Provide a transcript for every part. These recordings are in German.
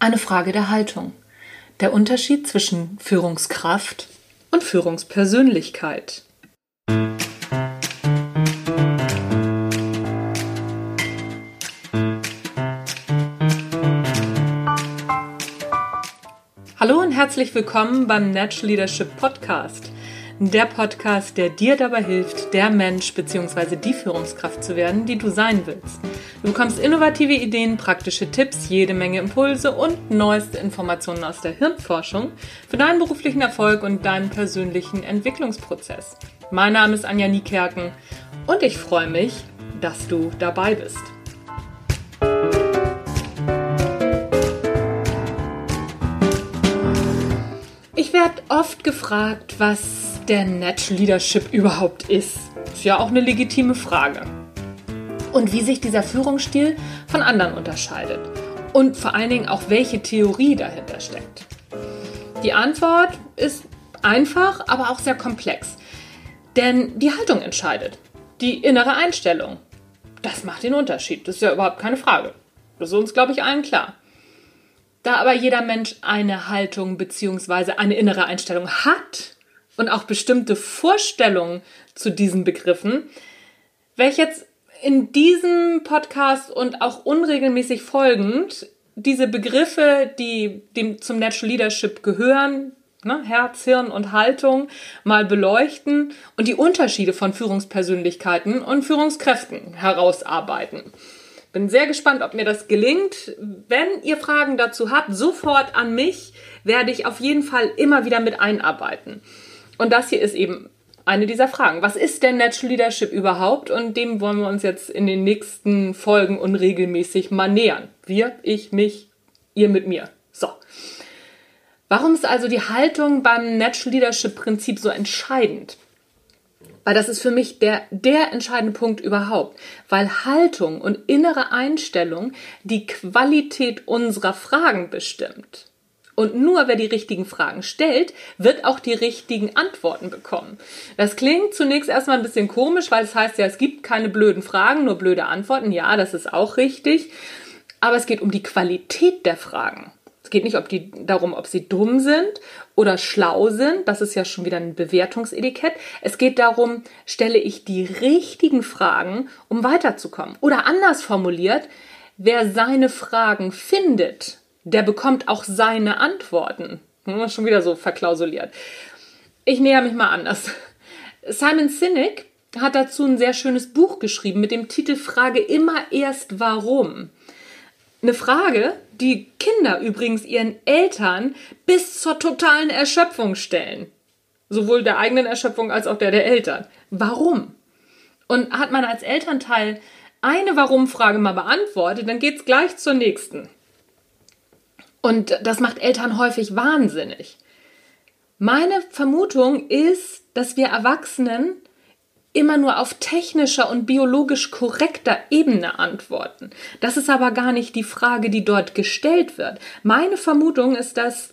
Eine Frage der Haltung. Der Unterschied zwischen Führungskraft und Führungspersönlichkeit. Hallo und herzlich willkommen beim Natural Leadership Podcast. Der Podcast, der dir dabei hilft, der Mensch bzw. die Führungskraft zu werden, die du sein willst. Du bekommst innovative Ideen, praktische Tipps, jede Menge Impulse und neueste Informationen aus der Hirnforschung für deinen beruflichen Erfolg und deinen persönlichen Entwicklungsprozess. Mein Name ist Anja Niekerken und ich freue mich, dass du dabei bist. Ich werde oft gefragt, was der Net Leadership überhaupt ist. Ist ja auch eine legitime Frage. Und wie sich dieser Führungsstil von anderen unterscheidet. Und vor allen Dingen auch, welche Theorie dahinter steckt. Die Antwort ist einfach, aber auch sehr komplex. Denn die Haltung entscheidet. Die innere Einstellung. Das macht den Unterschied. Das ist ja überhaupt keine Frage. Das ist uns, glaube ich, allen klar. Da aber jeder Mensch eine Haltung bzw. eine innere Einstellung hat, und auch bestimmte Vorstellungen zu diesen Begriffen, werde ich jetzt in diesem Podcast und auch unregelmäßig folgend diese Begriffe, die dem, zum Natural Leadership gehören, ne, Herz, Hirn und Haltung, mal beleuchten und die Unterschiede von Führungspersönlichkeiten und Führungskräften herausarbeiten. Bin sehr gespannt, ob mir das gelingt. Wenn ihr Fragen dazu habt, sofort an mich, werde ich auf jeden Fall immer wieder mit einarbeiten. Und das hier ist eben eine dieser Fragen. Was ist denn Natural Leadership überhaupt? Und dem wollen wir uns jetzt in den nächsten Folgen unregelmäßig mal nähern. Wir, ich, mich, ihr mit mir. So. Warum ist also die Haltung beim Natural Leadership Prinzip so entscheidend? Weil das ist für mich der, der entscheidende Punkt überhaupt. Weil Haltung und innere Einstellung die Qualität unserer Fragen bestimmt. Und nur wer die richtigen Fragen stellt, wird auch die richtigen Antworten bekommen. Das klingt zunächst erstmal ein bisschen komisch, weil es heißt ja, es gibt keine blöden Fragen, nur blöde Antworten. Ja, das ist auch richtig. Aber es geht um die Qualität der Fragen. Es geht nicht ob die, darum, ob sie dumm sind oder schlau sind. Das ist ja schon wieder ein Bewertungsetikett. Es geht darum, stelle ich die richtigen Fragen, um weiterzukommen. Oder anders formuliert, wer seine Fragen findet, der bekommt auch seine Antworten. Schon wieder so verklausuliert. Ich näher mich mal anders. Simon Sinek hat dazu ein sehr schönes Buch geschrieben mit dem Titel Frage immer erst warum. Eine Frage, die Kinder übrigens ihren Eltern bis zur totalen Erschöpfung stellen. Sowohl der eigenen Erschöpfung als auch der der Eltern. Warum? Und hat man als Elternteil eine Warum-Frage mal beantwortet, dann geht's gleich zur nächsten. Und das macht Eltern häufig wahnsinnig. Meine Vermutung ist, dass wir Erwachsenen immer nur auf technischer und biologisch korrekter Ebene antworten. Das ist aber gar nicht die Frage, die dort gestellt wird. Meine Vermutung ist, dass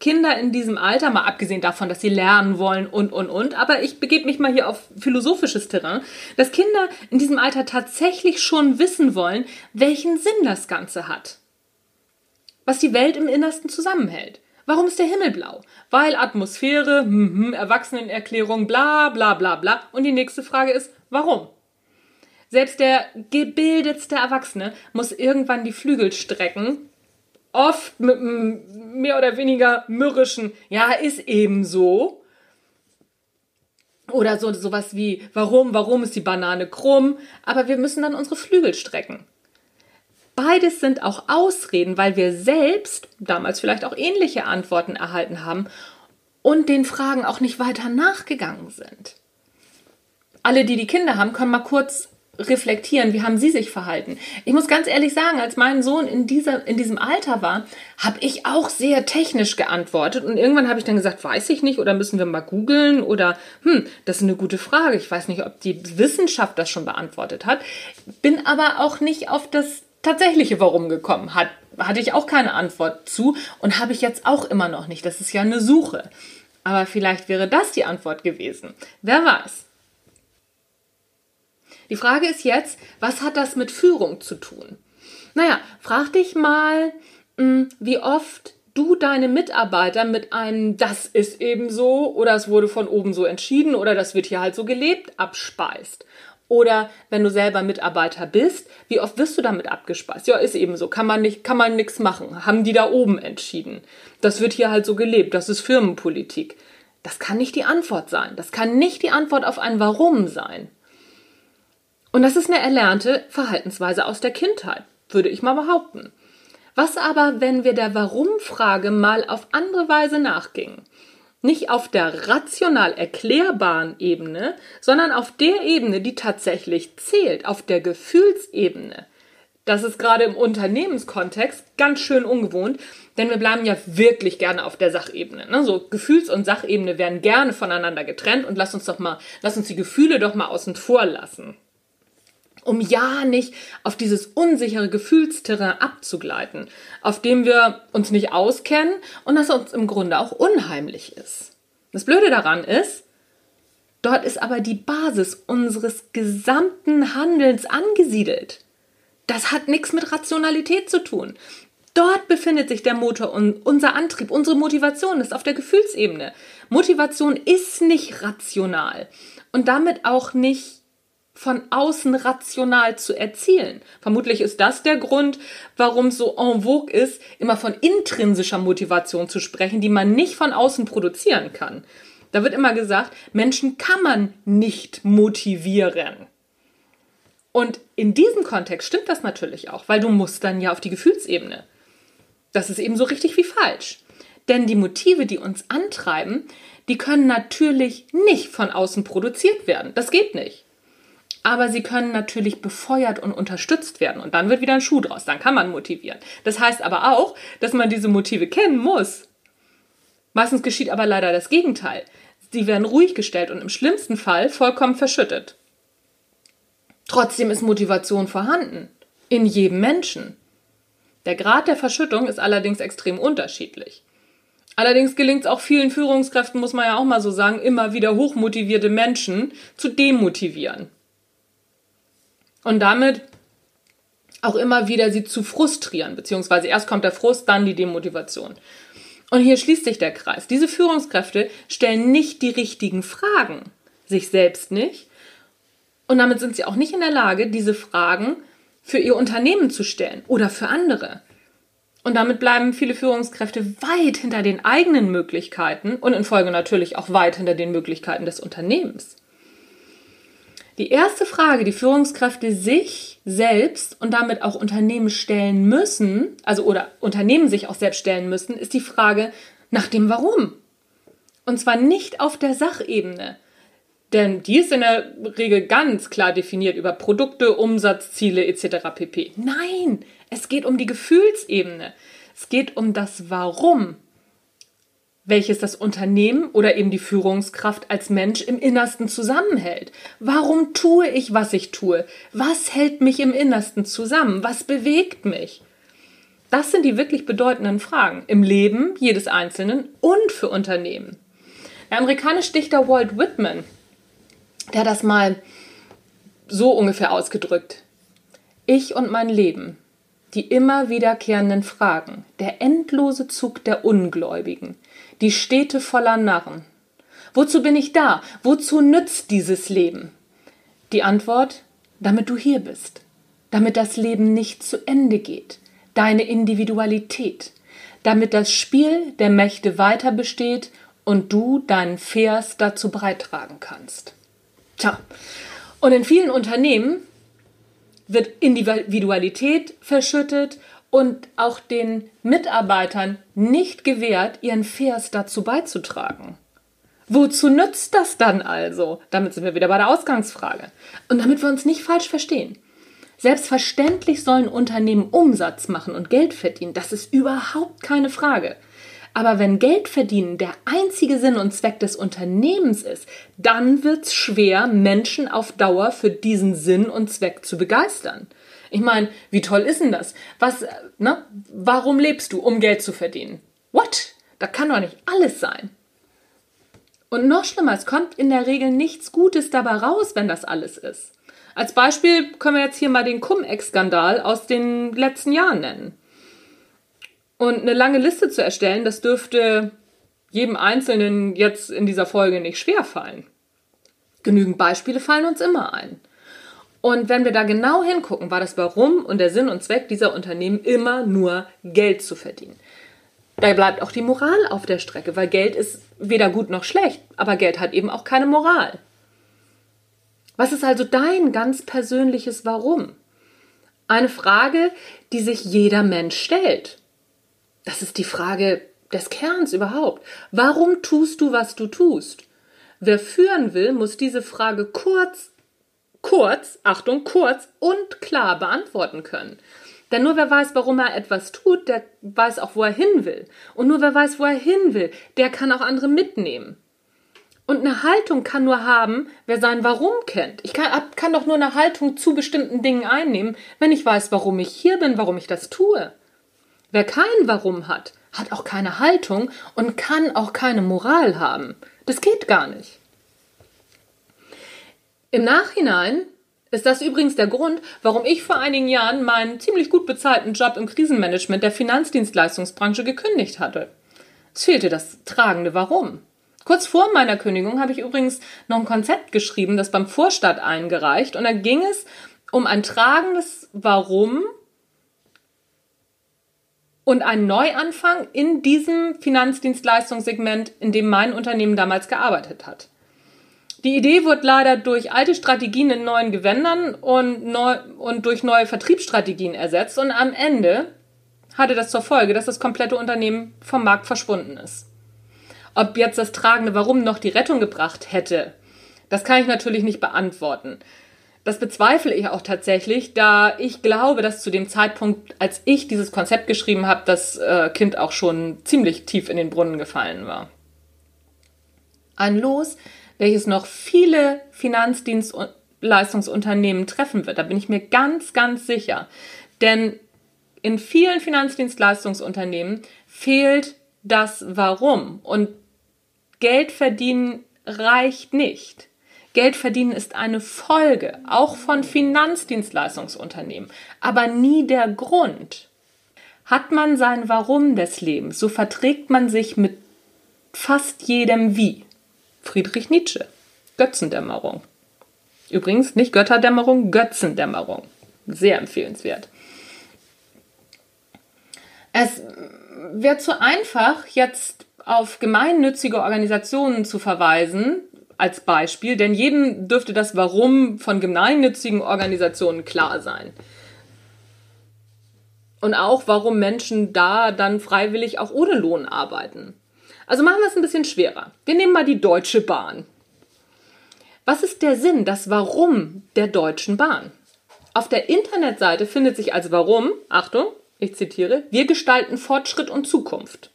Kinder in diesem Alter, mal abgesehen davon, dass sie lernen wollen und, und, und, aber ich begebe mich mal hier auf philosophisches Terrain, dass Kinder in diesem Alter tatsächlich schon wissen wollen, welchen Sinn das Ganze hat was die Welt im Innersten zusammenhält. Warum ist der Himmel blau? Weil Atmosphäre, hm, hm, Erwachsenenerklärung, bla bla bla bla. Und die nächste Frage ist, warum? Selbst der gebildetste Erwachsene muss irgendwann die Flügel strecken, oft mit einem mehr oder weniger mürrischen, ja, ist eben so. Oder so sowas wie, warum, warum ist die Banane krumm? Aber wir müssen dann unsere Flügel strecken. Beides sind auch Ausreden, weil wir selbst damals vielleicht auch ähnliche Antworten erhalten haben und den Fragen auch nicht weiter nachgegangen sind. Alle, die die Kinder haben, können mal kurz reflektieren, wie haben sie sich verhalten. Ich muss ganz ehrlich sagen, als mein Sohn in, dieser, in diesem Alter war, habe ich auch sehr technisch geantwortet und irgendwann habe ich dann gesagt, weiß ich nicht oder müssen wir mal googeln oder hm, das ist eine gute Frage. Ich weiß nicht, ob die Wissenschaft das schon beantwortet hat, bin aber auch nicht auf das tatsächliche Warum gekommen hat, hatte ich auch keine Antwort zu und habe ich jetzt auch immer noch nicht. Das ist ja eine Suche. Aber vielleicht wäre das die Antwort gewesen. Wer weiß. Die Frage ist jetzt, was hat das mit Führung zu tun? Naja, frag dich mal, mm, wie oft du deine Mitarbeiter mit einem das ist eben so oder es wurde von oben so entschieden oder das wird hier halt so gelebt abspeist. Oder wenn du selber Mitarbeiter bist, wie oft wirst du damit abgespeist? Ja, ist eben so. Kann man nicht, kann man nichts machen. Haben die da oben entschieden. Das wird hier halt so gelebt. Das ist Firmenpolitik. Das kann nicht die Antwort sein. Das kann nicht die Antwort auf ein Warum sein. Und das ist eine erlernte Verhaltensweise aus der Kindheit, würde ich mal behaupten. Was aber, wenn wir der Warum-Frage mal auf andere Weise nachgingen? Nicht auf der rational erklärbaren Ebene, sondern auf der Ebene, die tatsächlich zählt, auf der Gefühlsebene. Das ist gerade im Unternehmenskontext ganz schön ungewohnt, denn wir bleiben ja wirklich gerne auf der Sachebene. Ne? So Gefühls- und Sachebene werden gerne voneinander getrennt und lass uns doch mal, lass uns die Gefühle doch mal außen vor lassen um ja nicht auf dieses unsichere Gefühlsterrain abzugleiten, auf dem wir uns nicht auskennen und das uns im Grunde auch unheimlich ist. Das Blöde daran ist, dort ist aber die Basis unseres gesamten Handelns angesiedelt. Das hat nichts mit Rationalität zu tun. Dort befindet sich der Motor und unser Antrieb, unsere Motivation ist auf der Gefühlsebene. Motivation ist nicht rational und damit auch nicht von außen rational zu erzielen. Vermutlich ist das der Grund, warum so en vogue ist, immer von intrinsischer Motivation zu sprechen, die man nicht von außen produzieren kann. Da wird immer gesagt, Menschen kann man nicht motivieren. Und in diesem Kontext stimmt das natürlich auch, weil du musst dann ja auf die Gefühlsebene. Das ist eben so richtig wie falsch. Denn die Motive, die uns antreiben, die können natürlich nicht von außen produziert werden. Das geht nicht aber sie können natürlich befeuert und unterstützt werden. Und dann wird wieder ein Schuh draus. Dann kann man motivieren. Das heißt aber auch, dass man diese Motive kennen muss. Meistens geschieht aber leider das Gegenteil. Sie werden ruhig gestellt und im schlimmsten Fall vollkommen verschüttet. Trotzdem ist Motivation vorhanden. In jedem Menschen. Der Grad der Verschüttung ist allerdings extrem unterschiedlich. Allerdings gelingt es auch vielen Führungskräften, muss man ja auch mal so sagen, immer wieder hochmotivierte Menschen zu demotivieren und damit auch immer wieder sie zu frustrieren, beziehungsweise erst kommt der Frust, dann die Demotivation. Und hier schließt sich der Kreis. Diese Führungskräfte stellen nicht die richtigen Fragen, sich selbst nicht. Und damit sind sie auch nicht in der Lage, diese Fragen für ihr Unternehmen zu stellen oder für andere. Und damit bleiben viele Führungskräfte weit hinter den eigenen Möglichkeiten und in Folge natürlich auch weit hinter den Möglichkeiten des Unternehmens. Die erste Frage, die Führungskräfte sich selbst und damit auch Unternehmen stellen müssen, also oder Unternehmen sich auch selbst stellen müssen, ist die Frage nach dem Warum. Und zwar nicht auf der Sachebene. Denn die ist in der Regel ganz klar definiert über Produkte, Umsatzziele etc. pp. Nein, es geht um die Gefühlsebene. Es geht um das Warum welches das Unternehmen oder eben die Führungskraft als Mensch im Innersten zusammenhält. Warum tue ich, was ich tue? Was hält mich im Innersten zusammen? Was bewegt mich? Das sind die wirklich bedeutenden Fragen im Leben jedes Einzelnen und für Unternehmen. Der amerikanische Dichter Walt Whitman, der das mal so ungefähr ausgedrückt. Ich und mein Leben, die immer wiederkehrenden Fragen, der endlose Zug der Ungläubigen, die Städte voller Narren. Wozu bin ich da? Wozu nützt dieses Leben? Die Antwort, damit du hier bist, damit das Leben nicht zu Ende geht, deine Individualität, damit das Spiel der Mächte weiter besteht und du deinen Vers dazu beitragen kannst. Tja, und in vielen Unternehmen wird Individualität verschüttet und auch den Mitarbeitern nicht gewährt, ihren Vers dazu beizutragen. Wozu nützt das dann also? Damit sind wir wieder bei der Ausgangsfrage. Und damit wir uns nicht falsch verstehen. Selbstverständlich sollen Unternehmen Umsatz machen und Geld verdienen. Das ist überhaupt keine Frage. Aber wenn Geld verdienen der einzige Sinn und Zweck des Unternehmens ist, dann wird es schwer, Menschen auf Dauer für diesen Sinn und Zweck zu begeistern. Ich meine, wie toll ist denn das? Was, ne? Warum lebst du? Um Geld zu verdienen. What? Da kann doch nicht alles sein. Und noch schlimmer, es kommt in der Regel nichts Gutes dabei raus, wenn das alles ist. Als Beispiel können wir jetzt hier mal den Cum-Ex-Skandal aus den letzten Jahren nennen. Und eine lange Liste zu erstellen, das dürfte jedem Einzelnen jetzt in dieser Folge nicht schwer fallen. Genügend Beispiele fallen uns immer ein. Und wenn wir da genau hingucken, war das Warum und der Sinn und Zweck dieser Unternehmen immer nur Geld zu verdienen. Da bleibt auch die Moral auf der Strecke, weil Geld ist weder gut noch schlecht, aber Geld hat eben auch keine Moral. Was ist also dein ganz persönliches Warum? Eine Frage, die sich jeder Mensch stellt. Das ist die Frage des Kerns überhaupt. Warum tust du, was du tust? Wer führen will, muss diese Frage kurz, kurz, Achtung, kurz und klar beantworten können. Denn nur wer weiß, warum er etwas tut, der weiß auch, wo er hin will. Und nur wer weiß, wo er hin will, der kann auch andere mitnehmen. Und eine Haltung kann nur haben, wer sein Warum kennt. Ich kann, kann doch nur eine Haltung zu bestimmten Dingen einnehmen, wenn ich weiß, warum ich hier bin, warum ich das tue. Wer kein Warum hat, hat auch keine Haltung und kann auch keine Moral haben. Das geht gar nicht. Im Nachhinein ist das übrigens der Grund, warum ich vor einigen Jahren meinen ziemlich gut bezahlten Job im Krisenmanagement der Finanzdienstleistungsbranche gekündigt hatte. Es fehlte das tragende Warum. Kurz vor meiner Kündigung habe ich übrigens noch ein Konzept geschrieben, das beim Vorstand eingereicht und da ging es um ein tragendes Warum und einen Neuanfang in diesem Finanzdienstleistungssegment, in dem mein Unternehmen damals gearbeitet hat. Die Idee wird leider durch alte Strategien in neuen Gewändern und, neu, und durch neue Vertriebsstrategien ersetzt und am Ende hatte das zur Folge, dass das komplette Unternehmen vom Markt verschwunden ist. Ob jetzt das tragende Warum noch die Rettung gebracht hätte, das kann ich natürlich nicht beantworten. Das bezweifle ich auch tatsächlich, da ich glaube, dass zu dem Zeitpunkt, als ich dieses Konzept geschrieben habe, das äh, Kind auch schon ziemlich tief in den Brunnen gefallen war. Ein Los, welches noch viele Finanzdienstleistungsunternehmen treffen wird. Da bin ich mir ganz, ganz sicher. Denn in vielen Finanzdienstleistungsunternehmen fehlt das Warum. Und Geld verdienen reicht nicht. Geld verdienen ist eine Folge, auch von Finanzdienstleistungsunternehmen, aber nie der Grund. Hat man sein Warum des Lebens, so verträgt man sich mit fast jedem Wie. Friedrich Nietzsche. Götzendämmerung. Übrigens nicht Götterdämmerung, Götzendämmerung. Sehr empfehlenswert. Es wäre zu einfach, jetzt auf gemeinnützige Organisationen zu verweisen, als Beispiel, denn jedem dürfte das Warum von gemeinnützigen Organisationen klar sein. Und auch, warum Menschen da dann freiwillig auch ohne Lohn arbeiten. Also machen wir es ein bisschen schwerer. Wir nehmen mal die Deutsche Bahn. Was ist der Sinn, das Warum der Deutschen Bahn? Auf der Internetseite findet sich als Warum, Achtung, ich zitiere, wir gestalten Fortschritt und Zukunft.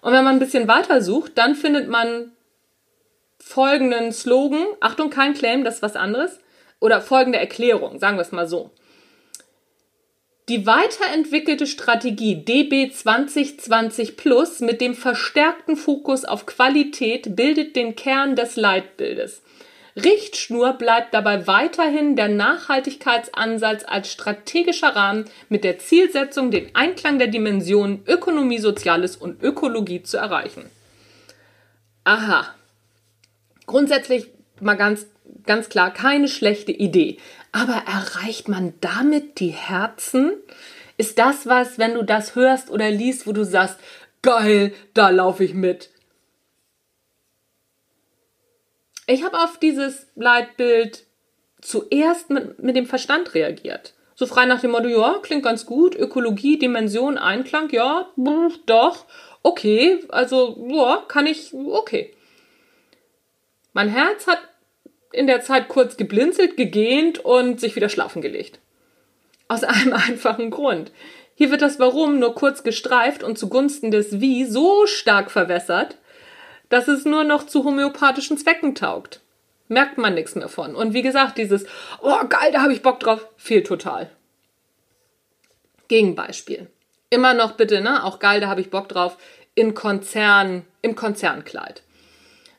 Und wenn man ein bisschen weiter sucht, dann findet man folgenden Slogan, Achtung, kein Claim, das ist was anderes, oder folgende Erklärung, sagen wir es mal so. Die weiterentwickelte Strategie DB 2020 Plus mit dem verstärkten Fokus auf Qualität bildet den Kern des Leitbildes. Richtschnur bleibt dabei weiterhin der Nachhaltigkeitsansatz als strategischer Rahmen mit der Zielsetzung, den Einklang der Dimensionen Ökonomie, Soziales und Ökologie zu erreichen. Aha. Grundsätzlich mal ganz, ganz klar keine schlechte Idee. Aber erreicht man damit die Herzen? Ist das was, wenn du das hörst oder liest, wo du sagst, geil, da laufe ich mit? Ich habe auf dieses Leitbild zuerst mit, mit dem Verstand reagiert. So frei nach dem Motto, ja, klingt ganz gut, Ökologie, Dimension, Einklang, ja, doch, okay, also, ja, kann ich, okay. Mein Herz hat in der Zeit kurz geblinzelt, gegähnt und sich wieder schlafen gelegt. Aus einem einfachen Grund. Hier wird das Warum nur kurz gestreift und zugunsten des Wie so stark verwässert, dass es nur noch zu homöopathischen Zwecken taugt. Merkt man nichts mehr von. Und wie gesagt, dieses, oh geil, da habe ich Bock drauf, fehlt total. Gegenbeispiel. Immer noch bitte, ne? Auch geil, da habe ich Bock drauf, in Konzern, im Konzernkleid.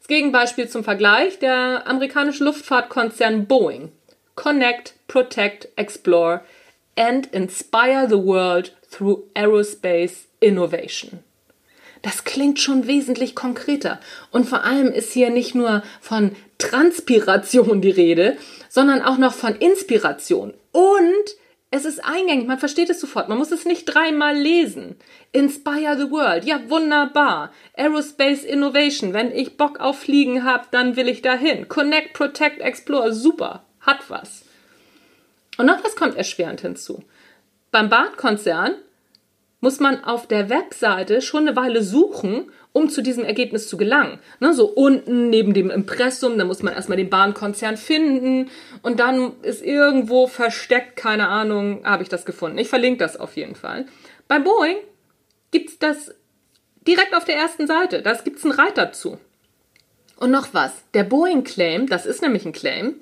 Das Gegenbeispiel zum Vergleich, der amerikanische Luftfahrtkonzern Boeing. Connect, Protect, Explore and Inspire the World through aerospace innovation. Das klingt schon wesentlich konkreter. Und vor allem ist hier nicht nur von Transpiration die Rede, sondern auch noch von Inspiration. Und es ist eingängig, man versteht es sofort, man muss es nicht dreimal lesen. Inspire the World, ja wunderbar. Aerospace Innovation, wenn ich Bock auf Fliegen habe, dann will ich dahin. Connect, Protect, Explore, super, hat was. Und noch was kommt erschwerend hinzu. Beim Bahnkonzern muss man auf der Webseite schon eine Weile suchen, um zu diesem Ergebnis zu gelangen. Ne, so unten neben dem Impressum, da muss man erstmal den Bahnkonzern finden und dann ist irgendwo versteckt, keine Ahnung, habe ich das gefunden. Ich verlinke das auf jeden Fall. Bei Boeing gibt es das direkt auf der ersten Seite. Da gibt es einen Reiter zu. Und noch was, der Boeing-Claim, das ist nämlich ein Claim,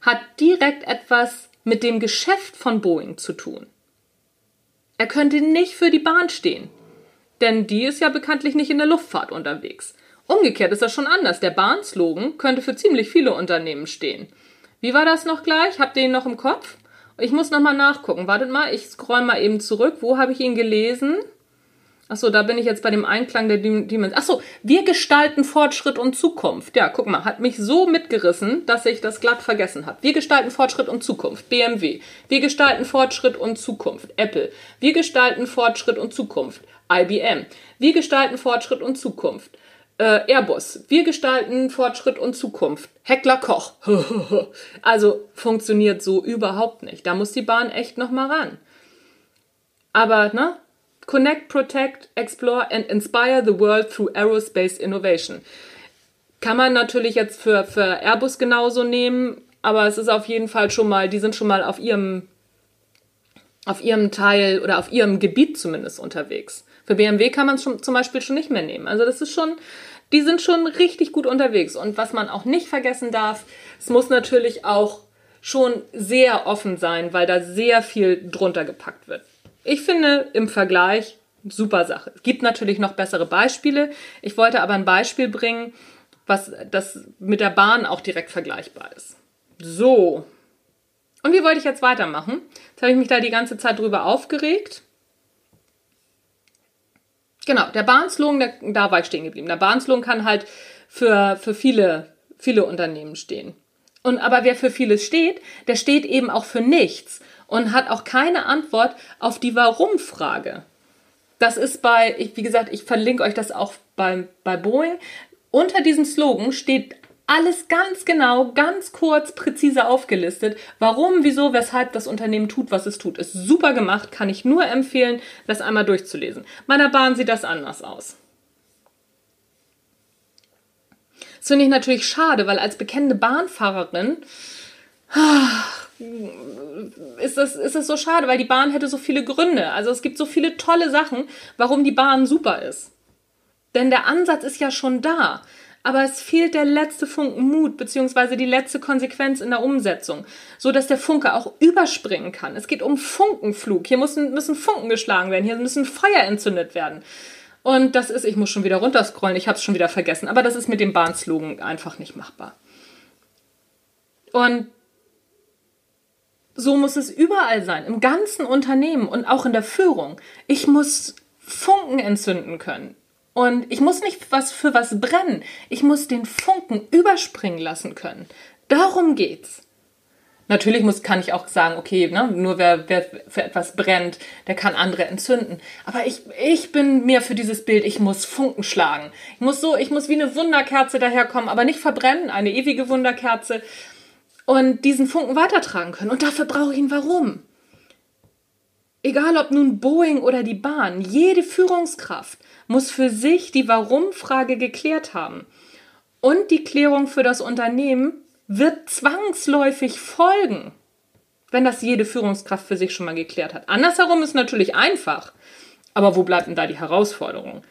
hat direkt etwas mit dem Geschäft von Boeing zu tun. Er könnte nicht für die Bahn stehen, denn die ist ja bekanntlich nicht in der Luftfahrt unterwegs. Umgekehrt ist das schon anders. Der Bahnslogan könnte für ziemlich viele Unternehmen stehen. Wie war das noch gleich? Habt ihr ihn noch im Kopf? Ich muss noch mal nachgucken. Wartet mal, ich scroll mal eben zurück. Wo habe ich ihn gelesen? Achso, da bin ich jetzt bei dem Einklang der Dimension. Achso, wir gestalten Fortschritt und Zukunft. Ja, guck mal, hat mich so mitgerissen, dass ich das glatt vergessen habe. Wir gestalten Fortschritt und Zukunft. BMW. Wir gestalten Fortschritt und Zukunft. Apple. Wir gestalten Fortschritt und Zukunft. IBM. Wir gestalten Fortschritt und Zukunft. Äh, Airbus. Wir gestalten Fortschritt und Zukunft. Heckler Koch. also funktioniert so überhaupt nicht. Da muss die Bahn echt noch mal ran. Aber, ne? Connect, Protect, Explore and Inspire the World through Aerospace Innovation. Kann man natürlich jetzt für, für Airbus genauso nehmen, aber es ist auf jeden Fall schon mal, die sind schon mal auf ihrem, auf ihrem Teil oder auf ihrem Gebiet zumindest unterwegs. Für BMW kann man es zum Beispiel schon nicht mehr nehmen. Also das ist schon, die sind schon richtig gut unterwegs. Und was man auch nicht vergessen darf, es muss natürlich auch schon sehr offen sein, weil da sehr viel drunter gepackt wird. Ich finde im Vergleich super Sache. Es gibt natürlich noch bessere Beispiele. Ich wollte aber ein Beispiel bringen, was das mit der Bahn auch direkt vergleichbar ist. So. Und wie wollte ich jetzt weitermachen? Jetzt habe ich mich da die ganze Zeit drüber aufgeregt. Genau, der Bahnslogan, da war ich stehen geblieben. Der Bahnslogan kann halt für, für viele, viele Unternehmen stehen. Und aber wer für vieles steht, der steht eben auch für nichts und hat auch keine Antwort auf die Warum-Frage. Das ist bei, ich, wie gesagt, ich verlinke euch das auch bei, bei Boeing. Unter diesem Slogan steht alles ganz genau, ganz kurz, präzise aufgelistet. Warum, wieso, weshalb das Unternehmen tut, was es tut. Ist super gemacht, kann ich nur empfehlen, das einmal durchzulesen. Meiner Bahn sieht das anders aus. Das finde ich natürlich schade, weil als bekennende Bahnfahrerin ist das, ist das so schade, weil die Bahn hätte so viele Gründe. Also es gibt so viele tolle Sachen, warum die Bahn super ist. Denn der Ansatz ist ja schon da. Aber es fehlt der letzte Funken Mut, beziehungsweise die letzte Konsequenz in der Umsetzung, so dass der Funke auch überspringen kann. Es geht um Funkenflug. Hier müssen, müssen Funken geschlagen werden, hier müssen Feuer entzündet werden. Und das ist, ich muss schon wieder runterscrollen, ich habe es schon wieder vergessen, aber das ist mit dem Bahnslogan einfach nicht machbar. Und so muss es überall sein, im ganzen Unternehmen und auch in der Führung. Ich muss Funken entzünden können. Und ich muss nicht was für was brennen. Ich muss den Funken überspringen lassen können. Darum geht's. Natürlich muss, kann ich auch sagen, okay, ne, nur wer, wer für etwas brennt, der kann andere entzünden. Aber ich, ich bin mir für dieses Bild, ich muss Funken schlagen. Ich muss so, ich muss wie eine Wunderkerze daherkommen, aber nicht verbrennen, eine ewige Wunderkerze, und diesen Funken weitertragen können. Und dafür brauche ich ein Warum. Egal ob nun Boeing oder die Bahn, jede Führungskraft muss für sich die Warum-Frage geklärt haben. Und die Klärung für das Unternehmen wird zwangsläufig folgen, wenn das jede Führungskraft für sich schon mal geklärt hat. Andersherum ist natürlich einfach. Aber wo bleibt denn da die Herausforderung?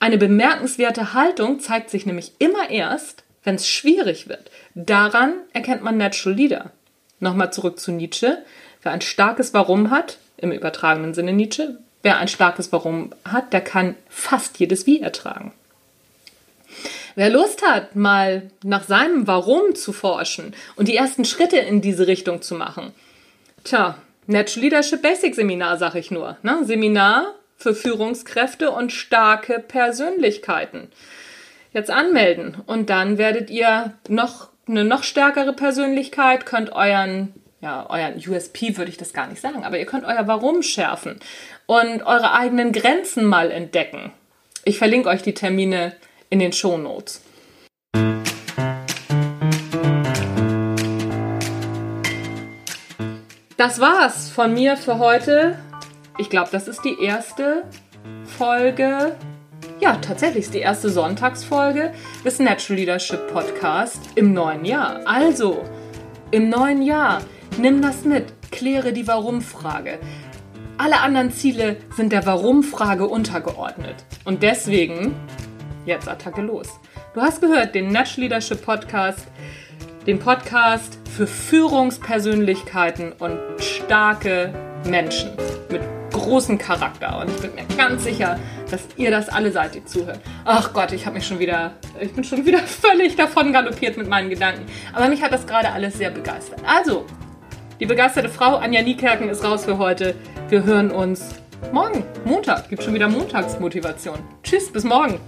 Eine bemerkenswerte Haltung zeigt sich nämlich immer erst, wenn es schwierig wird. Daran erkennt man Natural Leader. Nochmal zurück zu Nietzsche. Wer ein starkes Warum hat, im übertragenen Sinne Nietzsche, wer ein starkes Warum hat, der kann fast jedes Wie ertragen. Wer Lust hat, mal nach seinem Warum zu forschen und die ersten Schritte in diese Richtung zu machen, tja, Natural Leadership Basic Seminar, sag ich nur. Ne? Seminar für Führungskräfte und starke Persönlichkeiten. Jetzt anmelden und dann werdet ihr noch eine noch stärkere Persönlichkeit, könnt euren ja, euren USP würde ich das gar nicht sagen, aber ihr könnt euer Warum schärfen und eure eigenen Grenzen mal entdecken. Ich verlinke euch die Termine in den Show Notes. Das war's von mir für heute. Ich glaube, das ist die erste Folge. Ja, tatsächlich ist die erste Sonntagsfolge des Natural Leadership Podcast im neuen Jahr. Also, im neuen Jahr, nimm das mit, kläre die Warum-Frage. Alle anderen Ziele sind der Warum-Frage untergeordnet. Und deswegen, jetzt Attacke los. Du hast gehört den Natural Leadership Podcast den Podcast für Führungspersönlichkeiten und starke Menschen mit großem Charakter. Und ich bin mir ganz sicher, dass ihr das alle seid, die zuhören. Ach Gott, ich habe mich schon wieder, ich bin schon wieder völlig davon galoppiert mit meinen Gedanken. Aber mich hat das gerade alles sehr begeistert. Also, die begeisterte Frau Anja Niekerken ist raus für heute. Wir hören uns morgen, Montag. Gibt schon wieder Montagsmotivation. Tschüss, bis morgen.